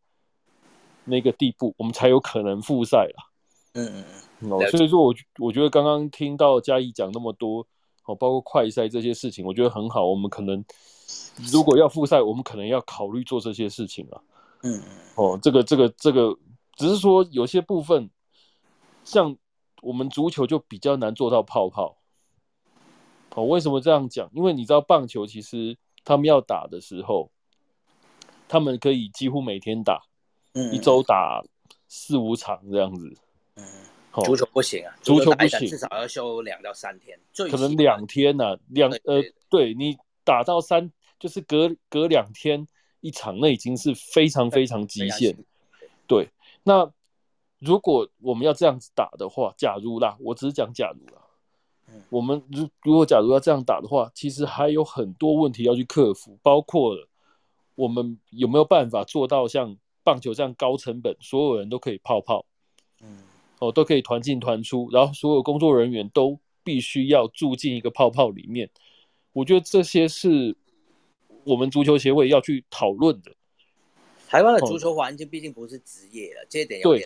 S3: 那个地步，我们才有可能复赛了。嗯嗯嗯。哦，所以说我我觉得刚刚听到嘉义讲那么多，哦，包括快赛这些事情，我觉得很好。我们可能如果要复赛，我们可能要考虑做这些事情了。嗯嗯。哦，这个这个这个，只是说有些部分。像我们足球就比较难做到泡泡，哦，为什么这样讲？因为你知道棒球其实他们要打的时候，他们可以几乎每天打，嗯，一周打四五场这样子，
S1: 嗯，足球不行啊，
S3: 足球不行，
S1: 至少要休两到三天，
S3: 可能两天呢，两呃，对你打到三就是隔隔两天一场，那已经是非常非常极限，对，那。如果我们要这样子打的话，假如啦，我只是讲假如啦，我们如如果假如要这样打的话，其实还有很多问题要去克服，包括了我们有没有办法做到像棒球这样高成本，所有人都可以泡泡，嗯，哦，都可以团进团出，然后所有工作人员都必须要住进一个泡泡里面，我觉得这些是我们足球协会要去讨论的。
S1: 台湾的足球环境毕竟不是职业了，这一点有点。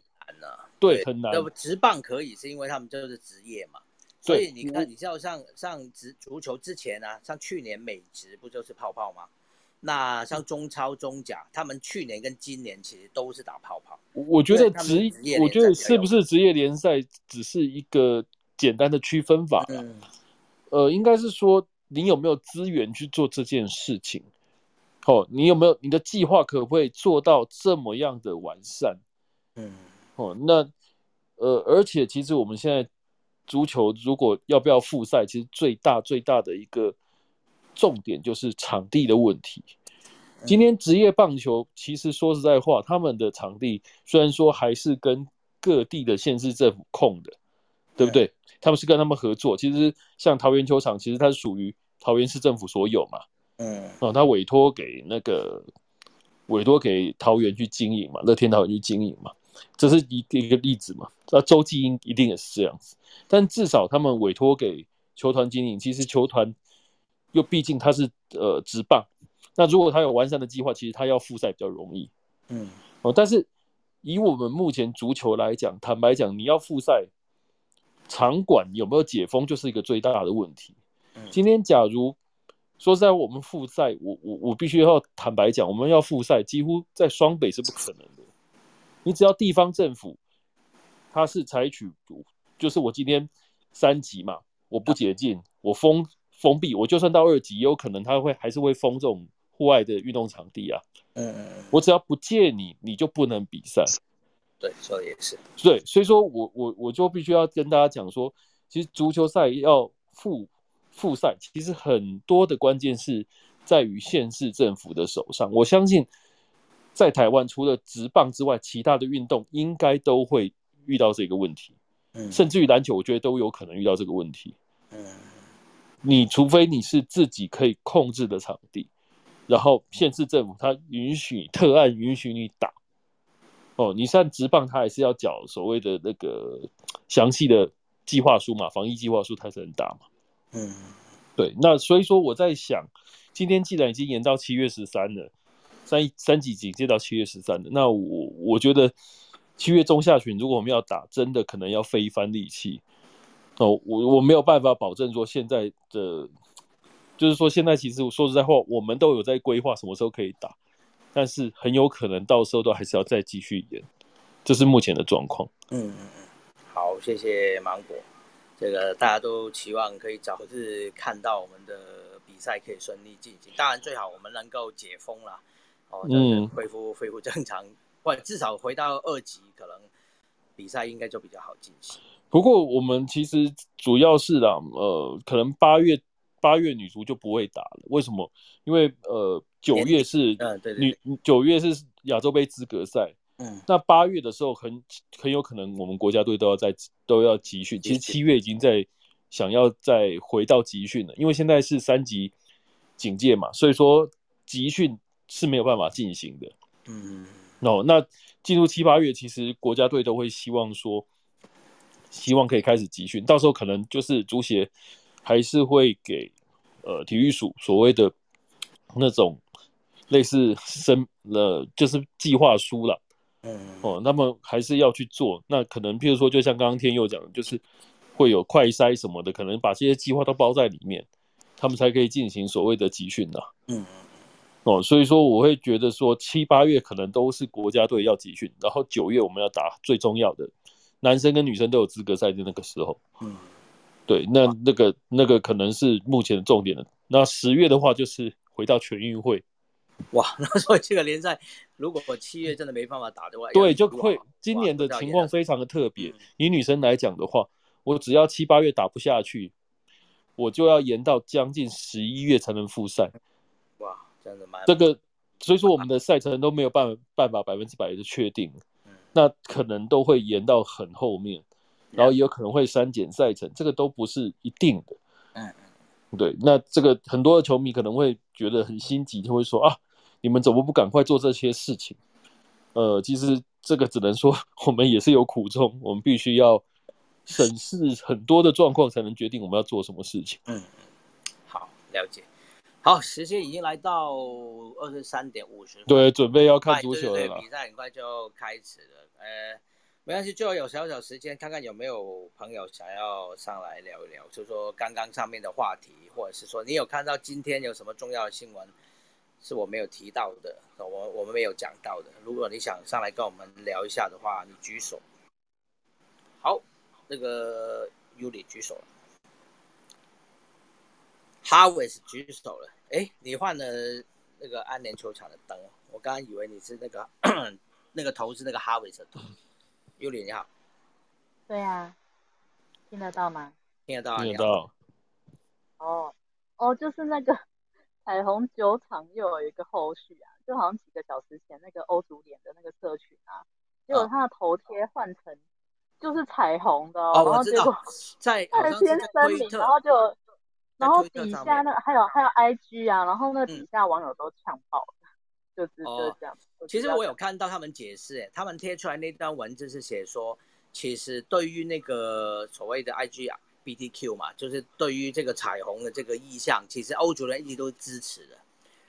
S3: 对，很难。
S1: 要不直棒可以，是因为他们就是职业嘛。所以你看，你知道像像职足球之前啊，像去年美职不就是泡泡吗？那像中超、中甲，他们去年跟今年其实都是打泡泡。
S3: 我觉得职，我觉得是不是职业联赛只是一个简单的区分法嗯、呃，应该是说你有没有资源去做这件事情？哦，你有没有你的计划可不可以做到这么样的完善？嗯。哦，那呃，而且其实我们现在足球如果要不要复赛，其实最大最大的一个重点就是场地的问题。今天职业棒球其实说实在话，他们的场地虽然说还是跟各地的县市政府控的，对不对？他们是跟他们合作。其实像桃园球场，其实它是属于桃园市政府所有嘛。嗯。哦，他委托给那个委托给桃园去经营嘛，乐天桃园去经营嘛。这是一一个例子嘛？那周继英一定也是这样子，但至少他们委托给球团经营，其实球团又毕竟他是呃直棒，那如果他有完善的计划，其实他要复赛比较容易。嗯，哦，但是以我们目前足球来讲，坦白讲，你要复赛，场馆有没有解封就是一个最大的问题。今天假如说在我们复赛，我我我必须要坦白讲，我们要复赛，几乎在双北是不可能的。你只要地方政府，他是采取，就是我今天三级嘛，我不解禁，我封封闭，我就算到二级，也有可能他会还是会封这种户外的运动场地啊。嗯。我只要不借你，你就不能比赛。
S1: 对，说的也是。
S3: 对，所以说我我我就必须要跟大家讲说，其实足球赛要复复赛，其实很多的关键是在于县市政府的手上。我相信。在台湾，除了直棒之外，其他的运动应该都会遇到这个问题。嗯，甚至于篮球，我觉得都有可能遇到这个问题。嗯，你除非你是自己可以控制的场地，然后县市政府它允许特案允许你打。哦，你像直棒，它还是要缴所谓的那个详细的计划书嘛，防疫计划书，它才能打嘛。嗯，对。那所以说，我在想，今天既然已经延到七月十三了。三三级警戒到七月十三了，那我我觉得七月中下旬，如果我们要打，真的可能要费一番力气哦。我我没有办法保证说现在的，就是说现在其实说实在话，我们都有在规划什么时候可以打，但是很有可能到时候都还是要再继续演，这是目前的状况。
S1: 嗯嗯嗯，好，谢谢芒果，这个大家都期望可以早日看到我们的比赛可以顺利进行，当然最好我们能够解封了。哦，就是，恢复恢复正常，或至少回到二级，可能比赛应该就比较好进行。
S3: 不过我们其实主要是啦，呃，可能八月八月女足就不会打了。为什么？因为呃九月是女九月是亚洲杯资格赛，嗯，那八月的时候很很有可能我们国家队都要在都要集训，其实七月已经在想要再回到集训了，因为现在是三级警戒嘛，所以说集训是没有办法进行的。嗯，哦，那进入七八月，其实国家队都会希望说，希望可以开始集训，到时候可能就是足协还是会给呃体育署所谓的那种类似生了就是计划书了。嗯，哦，那么还是要去做。那可能譬如说，就像刚刚天佑讲的，就是会有快筛什么的，可能把这些计划都包在里面，他们才可以进行所谓的集训呐。嗯。哦，所以说我会觉得说七八月可能都是国家队要集训，然后九月我们要打最重要的，男生跟女生都有资格赛的那个时候。嗯，对，那那个那个可能是目前的重点了。那十月的话就是回到全运会。
S1: 哇，那所以这个联赛如果我七月真的没办法打的话，
S3: 对，就会今年的情况非常的特别。以女生来讲的话，我只要七八月打不下去，我就要延到将近十一月才能复赛。这个，所以说我们的赛程都没有办办法百分之百的确定，那可能都会延到很后面，然后也有可能会删减赛程，这个都不是一定的。嗯嗯对，那这个很多的球迷可能会觉得很心急，就会说啊，你们怎么不赶快做这些事情？呃，其实这个只能说我们也是有苦衷，我们必须要审视很多的状况，才能决定我们要做什么事情。
S1: 嗯，好，了解。好，时间已经来到二十三点五十分，
S3: 对，准备要看足球
S1: 了。比赛很快就开始了，呃，没关系，最后有小小时间，看看有没有朋友想要上来聊一聊，就说刚刚上面的话题，或者是说你有看到今天有什么重要的新闻是我没有提到的，我我们没有讲到的。如果你想上来跟我们聊一下的话，你举手。好，那个尤里举手了。哈维斯举手了，哎，你换了那个安联球场的灯，我刚刚以为你是那个 那个头是那个哈维斯头。尤里你好，
S4: 对呀，听得到吗？
S1: 听得到，
S3: 听得到。
S4: 哦哦，就是那个 彩虹酒厂又有一个后续啊，就好像几个小时前那个欧足联的那个社群啊，结果他的头贴换成就是彩虹的，然后结果
S1: 在
S4: 在先声明，然后就。然后底下那还有还有 I G 啊，然后那底下网友都呛爆了，就是就这样。
S1: 其实我有看到他们解释，哎，他们贴出来那段文字是写说，其实对于那个所谓的 I G 啊 B T Q 嘛，就是对于这个彩虹的这个意向，其实欧洲人一直都支持的。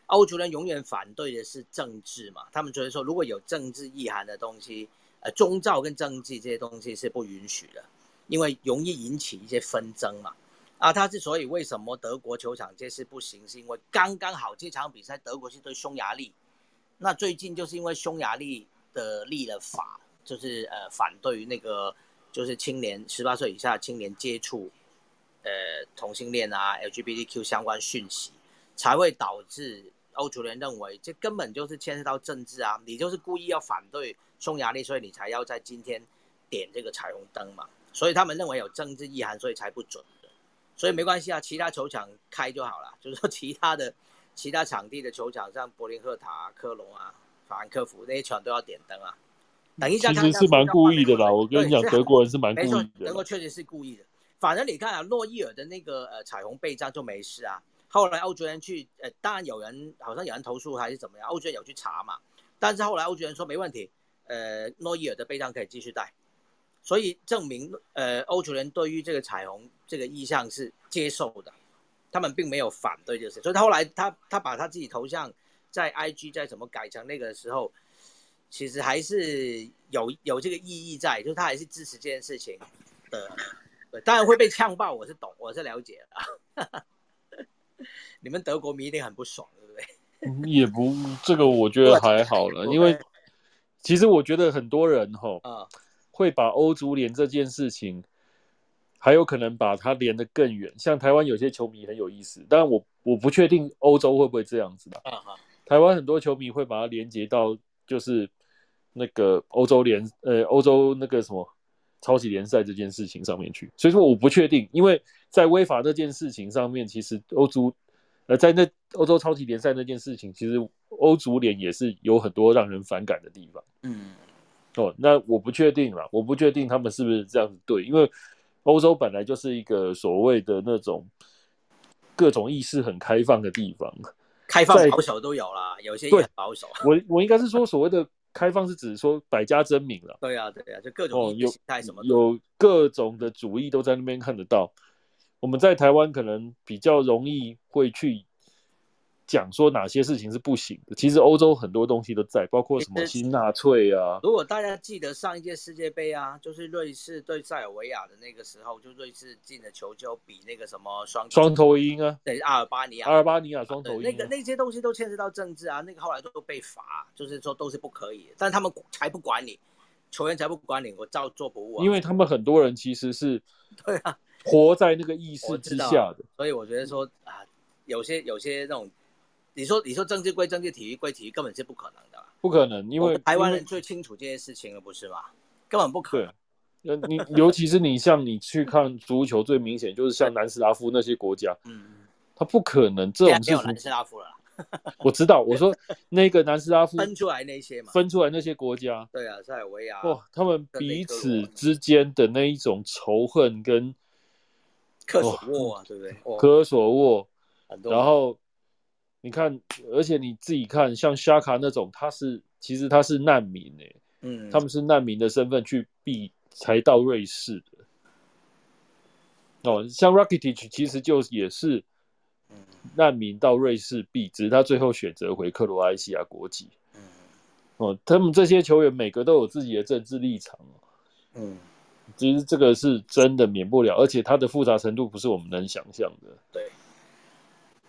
S1: 欧洲人永远反对的是政治嘛，他们觉得说如果有政治意涵的东西，呃，宗教跟政治这些东西是不允许的，因为容易引起一些纷争嘛。啊，他之所以为什么德国球场这次不行，是因为刚刚好这场比赛德国是对匈牙利，那最近就是因为匈牙利的立了法，就是呃反对于那个就是青年十八岁以下青年接触呃同性恋啊 LGBTQ 相关讯息，才会导致欧足联认为这根本就是牵涉到政治啊，你就是故意要反对匈牙利，所以你才要在今天点这个彩虹灯嘛，所以他们认为有政治意涵，所以才不准。所以没关系啊，其他球场开就好了。就是说，其他的其他场地的球场，像柏林赫塔、科隆啊、法兰克福那些场都要点灯啊。等一下，
S3: 其实是蛮故意的啦。我跟你讲，德国人是蛮故意的。
S1: 德国确实是故意的。反正你看啊，诺伊尔的那个呃彩虹背章就没事啊。后来欧洲人去呃，当然有人好像有人投诉还是怎么样，欧洲人有去查嘛。但是后来欧洲人说没问题，呃，诺伊尔的背章可以继续带。所以证明，呃，欧洲人对于这个彩虹这个意向是接受的，他们并没有反对这个事。所以他后来他他把他自己头像在 IG 在怎么改成那个时候，其实还是有有这个意义在，就是他还是支持这件事情的。当然会被呛爆，我是懂，我是了解的。你们德国迷一定很不爽，对不
S3: 对？也不，这个我觉得还好了，因为其实我觉得很多人哈。啊。会把欧足联这件事情，还有可能把它连得更远。像台湾有些球迷很有意思，但我我不确定欧洲会不会这样子的。台湾很多球迷会把它连接到就是那个欧洲联呃欧洲那个什么超级联赛这件事情上面去。所以说我不确定，因为在威法这件事情上面，其实欧足呃在那欧洲超级联赛那件事情，其实欧足联也是有很多让人反感的地方。嗯。哦，那我不确定了，我不确定他们是不是这样子对，因为欧洲本来就是一个所谓的那种各种意识很开放的地方，
S1: 开放保守都有啦，有些也保守。
S3: 我我应该是说所谓的开放是指说百家争鸣了。
S1: 对啊，对啊，就各种
S3: 有
S1: 什么
S3: 有各种的主义都在那边看得到。我们在台湾可能比较容易会去。讲说哪些事情是不行的，其实欧洲很多东西都在，包括什么新纳粹啊。
S1: 如果大家记得上一届世界杯啊，就是瑞士对塞尔维亚的那个时候，就瑞士进了球就比那个什么双
S3: 双头鹰啊，
S1: 对阿尔巴尼亚，
S3: 阿尔巴尼亚双头鹰，
S1: 那个那些东西都牵涉到政治啊，那个后来都被罚，就是说都是不可以，但他们才不管你，球员才不管你，我照做不误啊。
S3: 因为他们很多人其实是
S1: 对啊，
S3: 活在那个意识之下的，
S1: 所以我觉得说啊，有些有些那种。你说，你说政治归政治，体育归体育，根本是不可能的。
S3: 不可能，因为
S1: 台湾人最清楚这件事情了，不是吗？根本不可能。
S3: 呃，你 尤其是你像你去看足球，最明显就是像南斯拉夫那些国家，嗯，他不可能这种事情。
S1: 南斯拉夫了，
S3: 我知道。我说那个南斯拉夫
S1: 分出来那些嘛，
S3: 分出来那些国家，
S1: 对啊，塞尔维亚，
S3: 哇，他们彼此之间的那一种仇恨跟
S1: 科索沃啊，对不对？
S3: 科索沃，然后。你看，而且你自己看，像沙卡那种，他是其实他是难民诶，嗯，他们是难民的身份去避才到瑞士的。哦，像 Rakitic 其实就也是难民到瑞士避，只是他最后选择回克罗埃西亚国籍。嗯，哦，他们这些球员每个都有自己的政治立场嗯，其实这个是真的免不了，而且它的复杂程度不是我们能想象的。
S1: 对。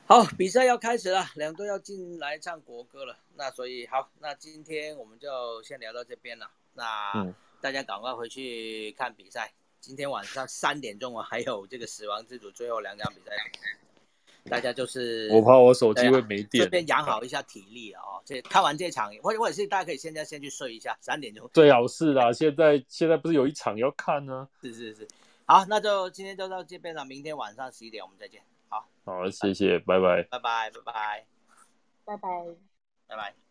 S1: 好，比赛要开始了，两队要进来唱国歌了。那所以好，那今天我们就先聊到这边了。那大家赶快回去看比赛。今天晚上三点钟啊，还有这个死亡之组最后两场比赛。大家就是
S3: 我怕我手机会没电，
S1: 这边养好一下体力哦。这看完这场，或或者是大家可以现在先去睡一下，三点钟
S3: 最好是啦。现在现在不是有一场要看呢？
S1: 是是是。好，那就今天就到这边了。明天晚上十一点我们再见。
S3: 好，谢谢，拜拜，
S1: 拜拜，拜拜，
S4: 拜拜，
S1: 拜拜。